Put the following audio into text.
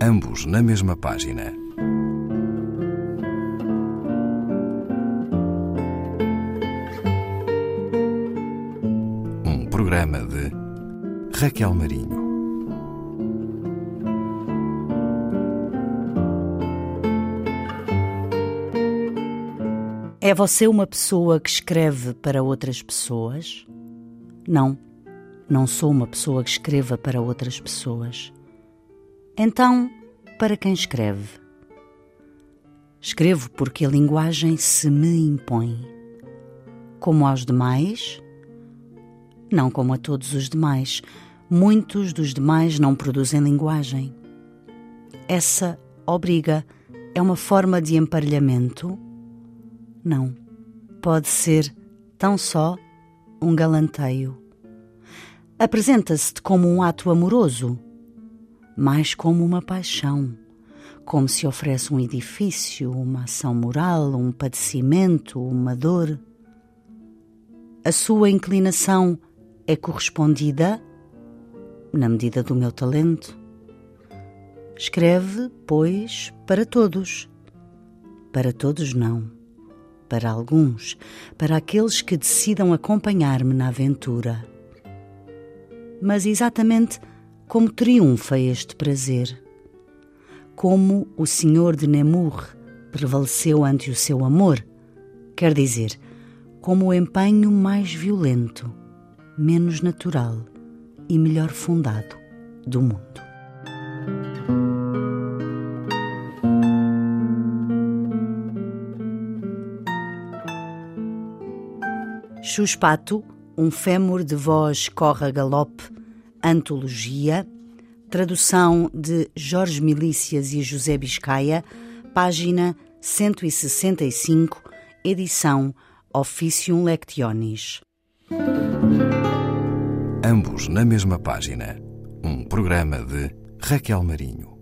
ambos na mesma página. Um programa de Raquel Marinho. É você uma pessoa que escreve para outras pessoas? Não, não sou uma pessoa que escreva para outras pessoas. Então, para quem escreve? Escrevo porque a linguagem se me impõe. Como aos demais? Não como a todos os demais. Muitos dos demais não produzem linguagem. Essa obriga é uma forma de emparelhamento não. Pode ser tão só um galanteio. Apresenta-se-te como um ato amoroso, mais como uma paixão, como se oferece um edifício, uma ação moral, um padecimento, uma dor. A sua inclinação é correspondida na medida do meu talento. Escreve, pois, para todos. Para todos, não para alguns, para aqueles que decidam acompanhar-me na aventura. Mas exatamente como triunfa este prazer? Como o Senhor de Nemur prevaleceu ante o seu amor? Quer dizer, como o empenho mais violento, menos natural e melhor fundado do mundo. Chuspato, um fémur de voz corre a galope, antologia, tradução de Jorge Milícias e José Biscaia, página 165, edição Officium Lectionis. Ambos na mesma página. Um programa de Raquel Marinho.